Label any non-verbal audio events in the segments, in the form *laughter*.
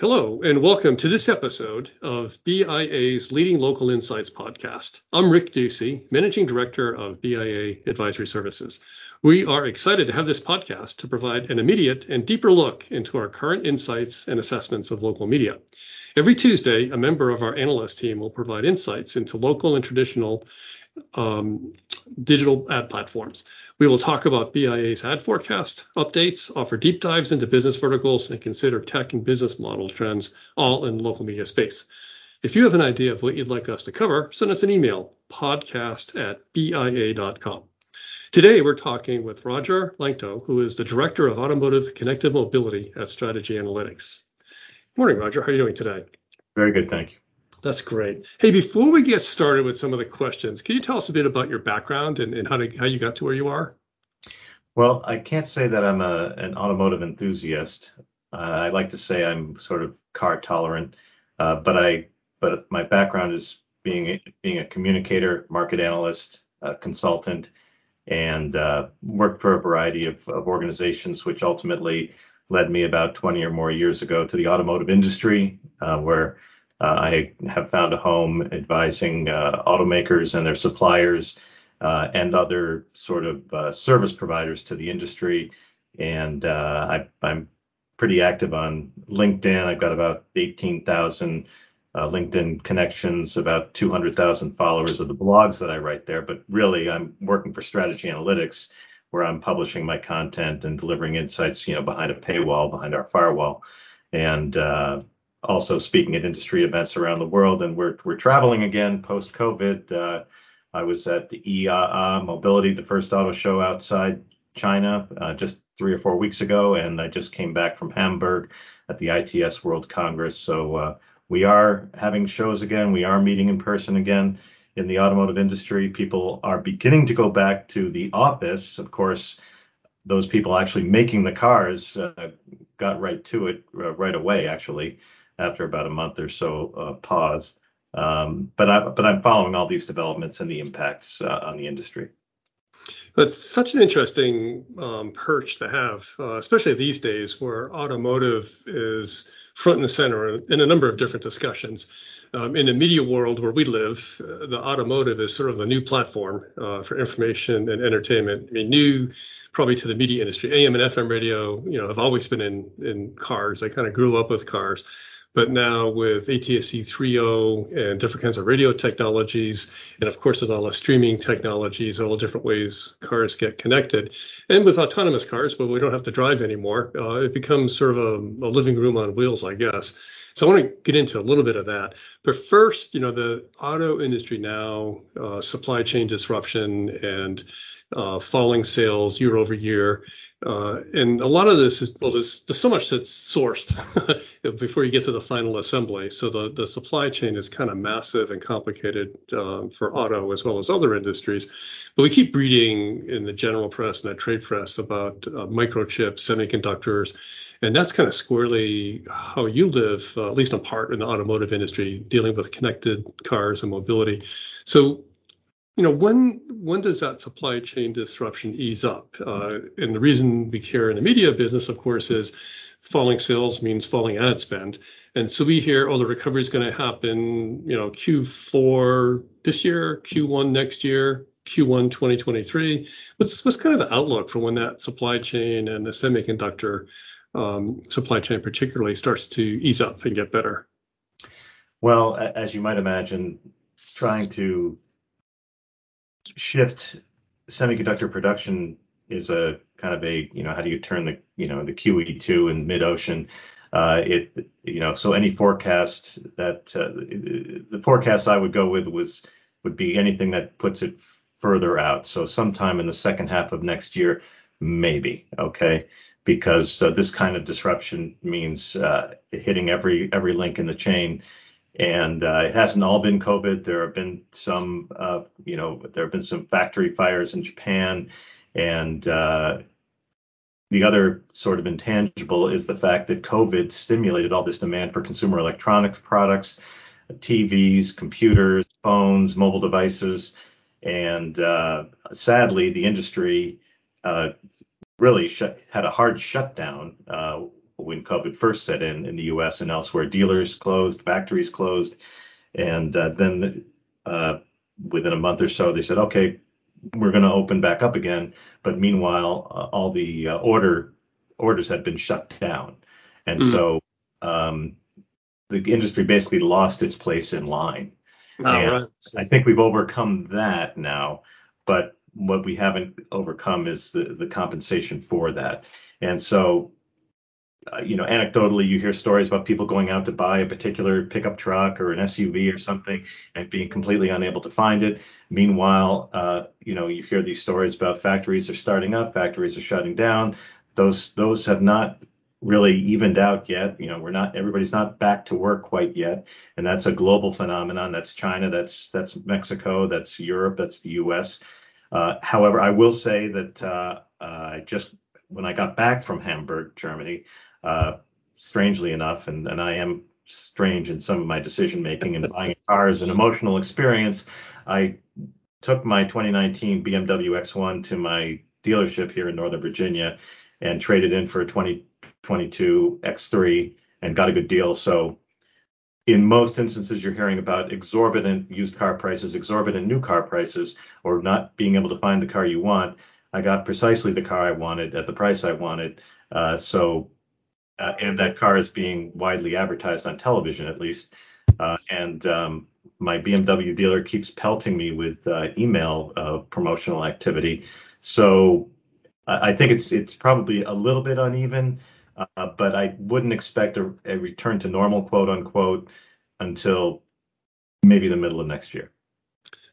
Hello, and welcome to this episode of BIA's Leading Local Insights podcast. I'm Rick Ducey, Managing Director of BIA Advisory Services. We are excited to have this podcast to provide an immediate and deeper look into our current insights and assessments of local media. Every Tuesday, a member of our analyst team will provide insights into local and traditional um, digital ad platforms. We will talk about BIA's ad forecast updates, offer deep dives into business verticals, and consider tech and business model trends, all in local media space. If you have an idea of what you'd like us to cover, send us an email, podcast at bia.com. Today, we're talking with Roger Lanctot, who is the Director of Automotive Connected Mobility at Strategy Analytics. Morning, Roger. How are you doing today? Very good, thank you. That's great. Hey, before we get started with some of the questions, can you tell us a bit about your background and, and how, to, how you got to where you are? Well, I can't say that I'm a, an automotive enthusiast. Uh, I like to say I'm sort of car tolerant, uh, but I but my background is being a, being a communicator, market analyst, consultant, and uh, worked for a variety of, of organizations, which ultimately led me about 20 or more years ago to the automotive industry, uh, where uh, I have found a home advising uh, automakers and their suppliers uh, and other sort of service providers to the industry. And I, am pretty active on LinkedIn. I've got about 18,000 uh, LinkedIn connections, about 200,000 followers of the blogs that I write there. But really, I'm working for Strategy Analytics, where I'm publishing my content and delivering insights, you know, behind a paywall, behind our firewall. And uh, also speaking at industry events around the world. And we're we're traveling again post COVID. Uh, I was at the IAA Mobility, the first auto show outside China, uh, just three or four weeks ago, and I just came back from Hamburg at the ITS World Congress. So uh, we are having shows again. We are meeting in person again in the automotive industry. People are beginning to go back to the office. Of course, those people actually making the cars uh, got right to it uh, right away, actually after about a month or so uh, pause. Um, but I, but I'm following all these developments and the impacts uh, on the industry. It's such an interesting um, perch to have, uh, especially these days where automotive is front and center in a number of different discussions. Um, in the media world where we live, uh, the automotive is sort of the new platform uh, for information and entertainment. I mean, new probably to the media industry. AM and FM radio, you know, have always been in in cars. I kind of grew up with cars. But now with ATSC 3.0 and different kinds of radio technologies, and of course with all the streaming technologies, all the different ways cars get connected, and with autonomous cars, but we don't have to drive anymore, uh, it becomes sort of a, a living room on wheels, I guess. So I want to get into a little bit of that. But first, you know, the auto industry now, uh, supply chain disruption and uh, falling sales year over year. Uh, and a lot of this is, well, there's, there's so much that's sourced *laughs* before you get to the final assembly. So the, the supply chain is kind of massive and complicated um, for auto as well as other industries. But we keep reading in the general press and the trade press about uh, microchips, semiconductors, and that's kind of squarely how you live, uh, at least in part in the automotive industry, dealing with connected cars and mobility. So you know, when when does that supply chain disruption ease up? Uh, and the reason we care in the media business, of course, is falling sales means falling ad spend. And so we hear, oh, the recovery is going to happen, you know, Q4 this year, Q1 next year, Q1 2023. What's what's kind of the outlook for when that supply chain and the semiconductor um, supply chain particularly starts to ease up and get better? Well, as you might imagine, trying to shift semiconductor production is a kind of a you know how do you turn the you know the QE2 in mid ocean uh, it you know so any forecast that uh, the forecast I would go with was would be anything that puts it further out. So sometime in the second half of next year maybe okay? Because uh, this kind of disruption means uh, hitting every every link in the chain and uh, it hasn't all been COVID. There have been some, uh, you know, there have been some factory fires in Japan, and uh, the other sort of intangible is the fact that COVID stimulated all this demand for consumer electronics products, TVs, computers, phones, mobile devices, and uh, sadly, the industry uh, really shut, had a hard shutdown uh, when COVID first set in in the U.S. and elsewhere. Dealers closed, factories closed, and uh, then uh, within a month or so, they said, okay, we're going to open back up again. But meanwhile, uh, all the uh, order orders had been shut down, and mm. so um, the industry basically lost its place in line. Oh, and right. I think we've overcome that now, but what we haven't overcome is the the compensation for that. And so uh, you know, anecdotally, you hear stories about people going out to buy a particular pickup truck or an SUV or something and being completely unable to find it. Meanwhile, uh, you know, you hear these stories about factories are starting up, factories are shutting down. Those those have not really evened out yet. You know, we're not everybody's not back to work quite yet, and that's a global phenomenon. That's China, that's that's Mexico, that's Europe, that's the U.S. Uh, however, I will say that uh, uh, just when I got back from Hamburg, Germany, uh, strangely enough, and, and I am strange in some of my decision making and buying a car is an emotional experience. I took my 2019 BMW X1 to my dealership here in Northern Virginia and traded in for a 2022 X3 and got a good deal. So in most instances, you're hearing about exorbitant used car prices, exorbitant new car prices, or not being able to find the car you want. I got precisely the car I wanted at the price I wanted. Uh, so uh, and that car is being widely advertised on television at least. Uh, and um, my BMW dealer keeps pelting me with uh, email uh, promotional activity. So I think it's it's probably a little bit uneven, uh, but I wouldn't expect a, a return to normal, quote unquote, until maybe the middle of next year.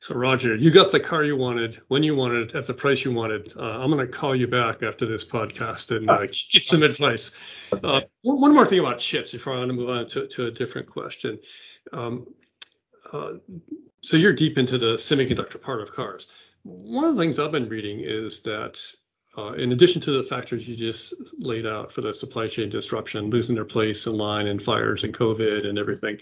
So Roger, you got the car you wanted when you wanted at the price you wanted. Uh, I'm going to call you back after this podcast and uh, give some advice. Uh, one more thing about chips before I want to move on to, to a different question. Um, uh, so you're deep into the semiconductor part of cars. One of the things I've been reading is that uh, in addition to the factors you just laid out for the supply chain disruption, losing their place in line and fires and COVID and everything,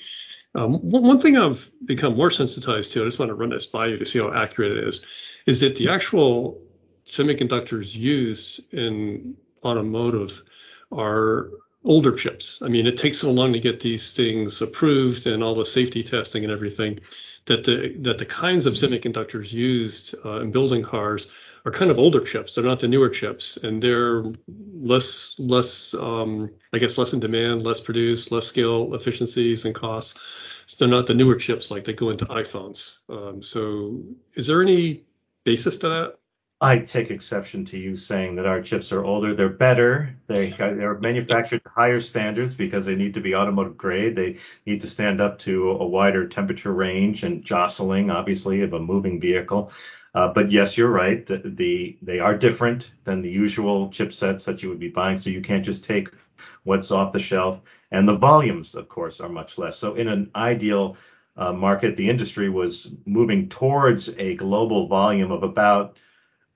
um, one thing I've become more sensitized to, I just want to run this by you to see how accurate it is, is that the actual semiconductors used in automotive are older chips. I mean, it takes so long to get these things approved and all the safety testing and everything that the that the kinds of semiconductors used uh, in building cars are kind of older chips. They're not the newer chips, and they're less less um, I guess less in demand, less produced, less scale efficiencies and costs. So they're not the newer chips like they go into iPhones. Um, so is there any basis to that? I take exception to you saying that our chips are older. They're better. They they're manufactured to higher standards because they need to be automotive grade. They need to stand up to a wider temperature range and jostling, obviously, of a moving vehicle. Uh, but yes, you're right. The, the, they are different than the usual chipsets that you would be buying. So you can't just take what's off the shelf. And the volumes, of course, are much less. So in an ideal uh, market, the industry was moving towards a global volume of about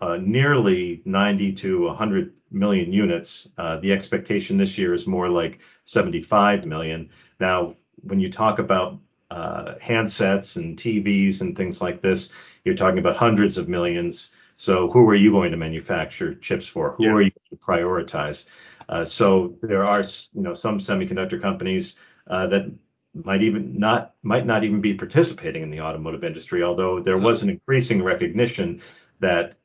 uh, nearly 90 to 100 million units. Uh, the expectation this year is more like 75 million. Now, when you talk about uh, handsets and TVs and things like this, you're talking about hundreds of millions. So who are you going to manufacture chips for? Who yeah. are you going to prioritize? Uh, so there are, you know, some semiconductor companies uh, that might even not might not even be participating in the automotive industry, although there was an increasing recognition that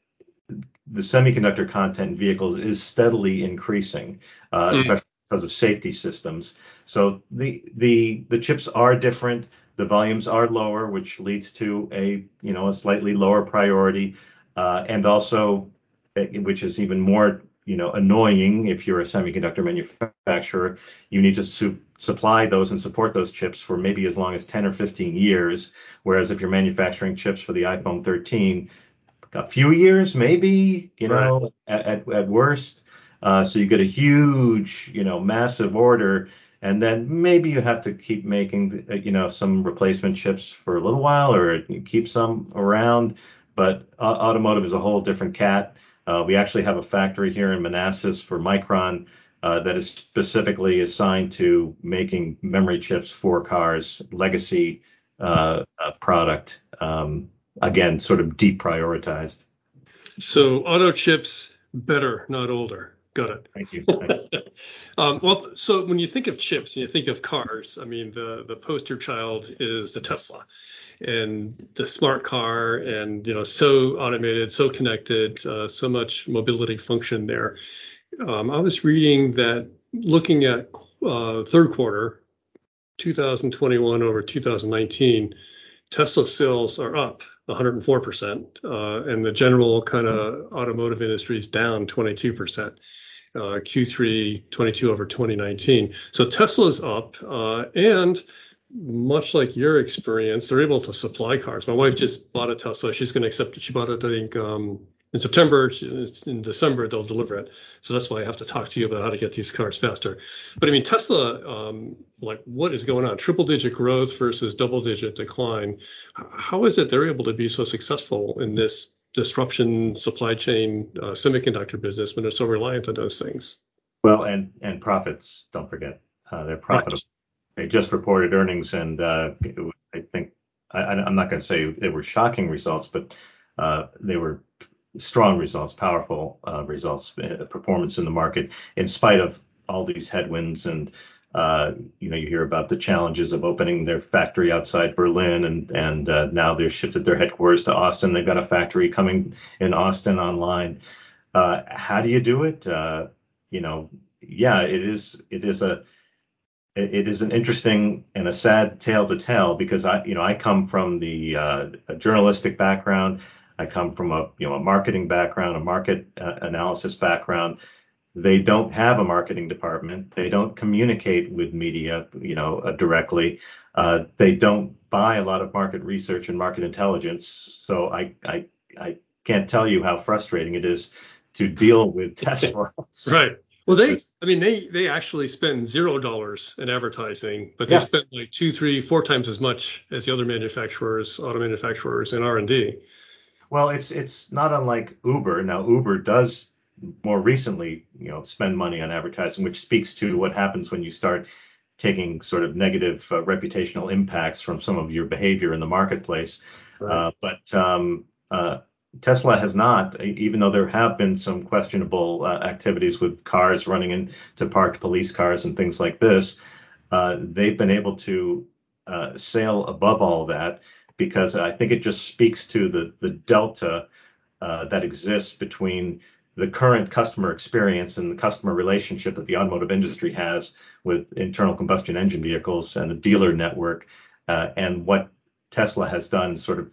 the semiconductor content in vehicles is steadily increasing, uh, mm. especially because of safety systems. So the the the chips are different. The volumes are lower, which leads to a you know a slightly lower priority, uh, and also eh, which is even more you know annoying if you're a semiconductor manufacturer. You need to su- supply those and support those chips for maybe as long as 10 or 15 years. Whereas if you're manufacturing chips for the iPhone 13, a few years maybe, you know, right. at, at, worst. Uh, so you get a huge, you know, massive order, and then maybe you have to keep making, uh, you know, some replacement chips for a little while, or keep some around. But uh, automotive is a whole different cat. Uh, we actually have a factory here in Manassas for Micron uh, that is specifically assigned to making memory chips for cars, legacy uh, product. Um, again, sort of deprioritized. So auto chips better, not older. Got it. Thank you. *laughs* um, well, so when you think of chips and you think of cars, I mean, the the poster child is the Tesla, and the smart car, and you know, so automated, so connected, uh, so much mobility function there. Um, I was reading that looking at uh, third quarter, 2021 over 2019, Tesla sales are up 104%, uh, and the general kind of automotive industry is down 22%. Uh, Q3 22 over 2019. So Tesla's up, uh, and much like your experience, they're able to supply cars. My wife just bought a Tesla. She's going to accept it. She bought it, I think, um, in September, in December, they'll deliver it. So that's why I have to talk to you about how to get these cars faster. But I mean, Tesla, um, like what is going on? Triple digit growth versus double digit decline. How is it they're able to be so successful in this disruption supply chain uh, semiconductor business when they're so reliant on those things? Well, and and profits, don't forget, uh, they're profitable. Right. They just reported earnings, and uh, I think I, am not going to say they were shocking results, but uh, they were strong results, powerful uh, results, uh, performance in the market, in spite of all these headwinds. And uh, you know, you hear about the challenges of opening their factory outside Berlin, and and uh, now they've shifted their headquarters to Austin. They've got a factory coming in Austin online. Uh, how do you do it? You know, yeah, it is it is a it is an interesting and a sad tale to tell because I, you know, I come from the journalistic background. I come from a you know a marketing background, a market uh, analysis background. They don't have a marketing department. They don't communicate with media, you know, uh, directly. Uh, they don't buy a lot of market research and market intelligence. So I I I can't tell you how frustrating it is to deal with Tesla. *laughs* right. Well, they, I mean, they they actually spend zero dollars in advertising, but they yeah. spend like two, three, four times as much as the other manufacturers, auto manufacturers, in R and D. Well, it's it's not unlike Uber. Now Uber does more recently, you know, spend money on advertising, which speaks to what happens when you start taking sort of negative uh, reputational impacts from some of your behavior in the marketplace. Right. Uh, but um, uh, Tesla has not, even though there have been some questionable uh, activities with cars running into parked police cars and things like this. Uh, they've been able to uh, sail above all that because I think it just speaks to the the delta uh, that exists between the current customer experience and the customer relationship that the automotive industry has with internal combustion engine vehicles and the dealer network, uh, and what Tesla has done, sort of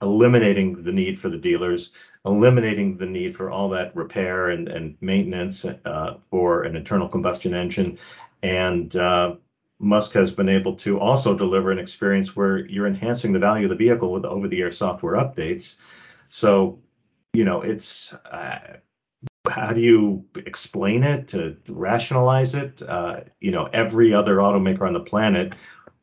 eliminating the need for the dealers, eliminating the need for all that repair and, and maintenance uh, for an internal combustion engine, and uh, Musk has been able to also deliver an experience where you're enhancing the value of the vehicle with over-the-air software updates. So, you know, it's uh, how do you explain it to rationalize it? Uh, you know, every other automaker on the planet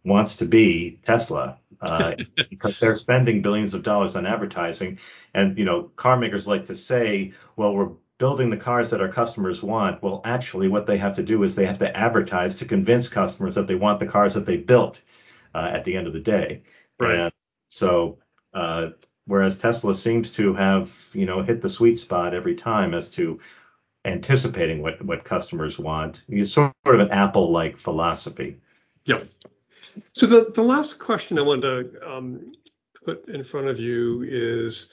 wants to be Tesla uh, *laughs* because they're spending billions of dollars on advertising, and you know, car makers like to say, well, we're building the cars that our customers want. Well, actually, what they have to do is they have to advertise to convince customers that they want the cars that they built uh, at the end of the day. Right. And so, uh, whereas Tesla seems to have, you know, hit the sweet spot every time as to anticipating what what customers want. It's sort of an Apple-like philosophy. Yep. So the the last question I wanted to um, put in front of you is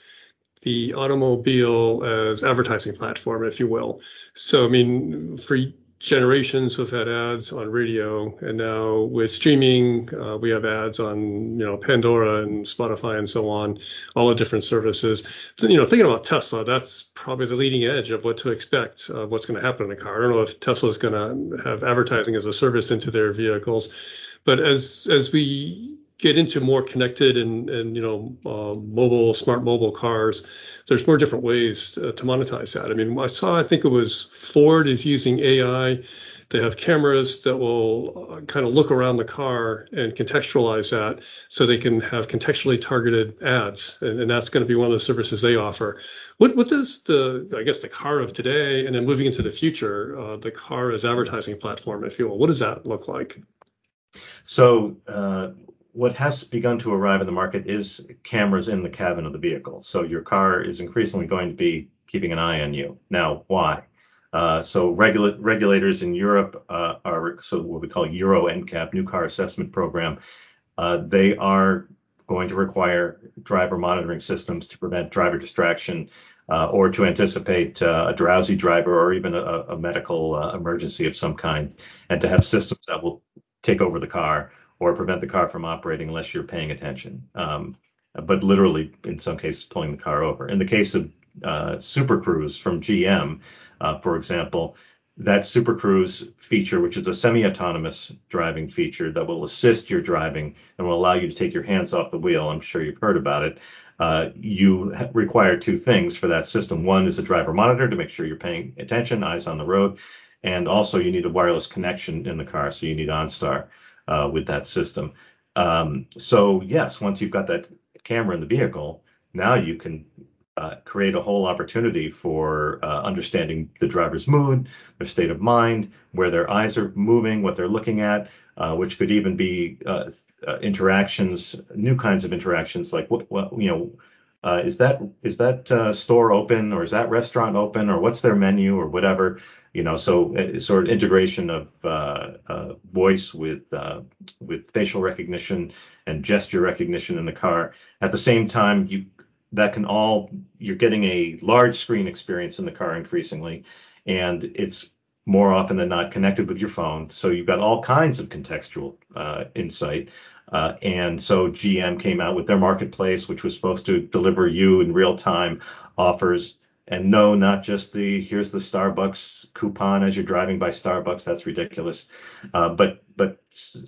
the automobile as advertising platform, if you will. So, I mean, for generations we've had ads on radio, and now with streaming, uh, we have ads on you know Pandora and Spotify and so on, all the different services. So, you know, thinking about Tesla, that's probably the leading edge of what to expect of what's going to happen in a car. I don't know if Tesla is going to have advertising as a service into their vehicles, but as as we get into more connected and, and you know uh, mobile smart mobile cars there's more different ways to, to, monetize that. I mean i saw i think it was ford is using ai they have cameras that will uh, kind of look around the car and contextualize that so they can have contextually targeted ads. And, and that's going to be one of the services they offer. What, what does the i guess the car of today and then moving into the future uh, the car as advertising platform if you will what does that look like? So uh, what has begun to arrive in the market is cameras in the cabin of the vehicle. So your car is increasingly going to be keeping an eye on you. Now, why? Uh, so regula- regulators in Europe uh, are so what we call Euro NCAP, New Car Assessment Program. Uh, they are going to require driver monitoring systems to prevent driver distraction uh, or to anticipate uh, a drowsy driver or even a, a medical uh, emergency of some kind, and to have systems that will take over the car or prevent the car from operating unless you're paying attention. Um, but literally, in some cases, pulling the car over. In the case of uh, Super Cruise from GM, uh, for example, that Super Cruise feature, which is a semi-autonomous driving feature that will assist your driving and will allow you to take your hands off the wheel. I'm sure you've heard about it. Uh, you require two things for that system. One is a driver monitor to make sure you're paying attention, eyes on the road, and also you need a wireless connection in the car, so you need OnStar uh, with that system. Um, so yes, once you've got that camera in the vehicle, now you can uh, create a whole opportunity for uh, understanding the driver's mood, their state of mind, where their eyes are moving, what they're looking at, uh, which could even be uh, uh, interactions, new kinds of interactions, like what, what you know, uh, is that is that uh, store open or is that restaurant open or what's their menu or whatever, you know. So uh, sort of integration of uh, voice with with facial recognition and gesture recognition in the car. At the same time, you that can all you're getting a large screen experience in the car increasingly and it's more often than not connected with your phone. So you've got all kinds of contextual uh, insight. Uh, and so gm came out with their marketplace which was supposed to deliver you in real time offers. And no not just the here's the starbucks coupon as you're driving by starbucks. That's ridiculous. Uh, but but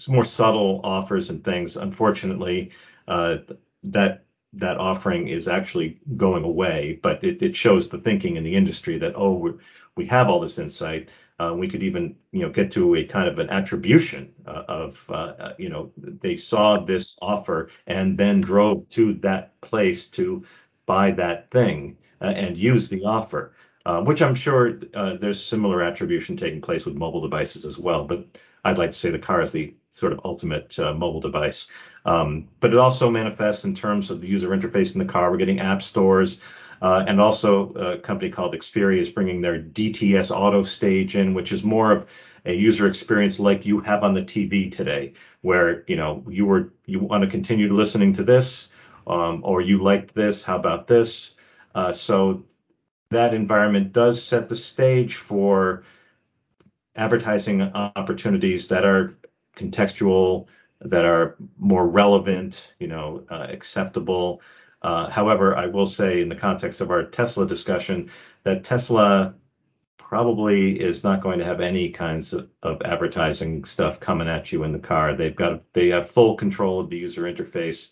more subtle offers and things. Unfortunately uh, that that offering is actually going away, but it, it shows the thinking in the industry that oh we we have all this insight. Uh, we could even you know get to a kind of an attribution uh, of uh, uh you know they saw this offer and then drove to that place to buy that thing uh, and use the offer. Uh, which I'm sure there's similar attribution taking place with mobile devices as well. But I'd like to say the car is the sort of ultimate mobile device. Um, but it also manifests in terms of the user interface in the car. We're getting app stores. Uh, and also a company called Xperi is bringing their DTS Auto Stage in, which is more of a user experience like you have on the TV today, where you know you were you want to continue listening to this, um, or you liked this. How about this? Uh, so that environment does set the stage for advertising opportunities that are contextual, that are more relevant, you know, uh, acceptable. Uh, however, I will say in the context of our Tesla discussion that Tesla probably is not going to have any kinds of, of advertising stuff coming at you in the car. They've got they have full control of the user interface,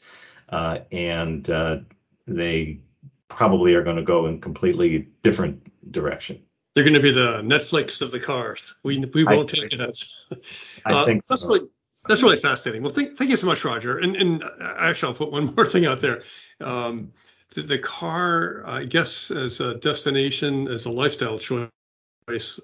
uh, and uh, they probably are going to go in completely different direction. They're going to be the Netflix of the cars. We we won't I, take it as. I *laughs* uh, think so. That's really fascinating. Well, thank, thank you so much, Roger. And and actually, I'll put one *laughs* more thing out there. Um, the, the, car, I guess, as a destination, as a lifestyle choice,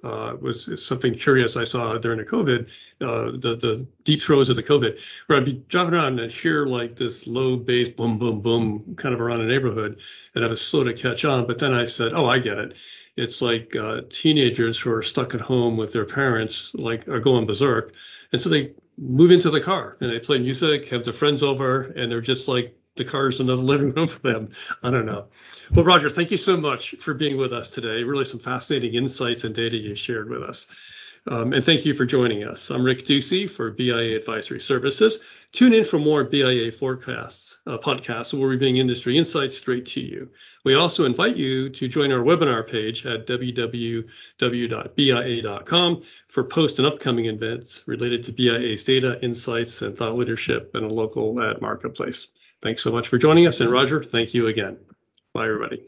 uh, was something curious I saw during the COVID, uh, the the deep throes of the COVID, where I'd be driving around and hear like this low bass boom boom boom kind of around a neighborhood, and I was slow to catch on. But then I said, oh, I get it it's like uh, teenagers who are stuck at home with their parents, like are going berserk, and so they move into the car and they play music, have their friends over, and they're just like the car is another *laughs* living room for them. I don't know. Well, Roger, thank you so much for being with us today. Really, some fascinating insights and data you shared with us. Um, and thank you for joining us. I'm Rick Ducey for BIA Advisory Services. Tune in for more BIA forecasts, uh, podcasts where we bring industry insights straight to you. We also invite you to join our webinar page at www.bia.com for post and upcoming events related to BIA's data, insights, and thought leadership in a local ad marketplace. Thanks so much for joining us. And Roger, thank you again. Bye, everybody.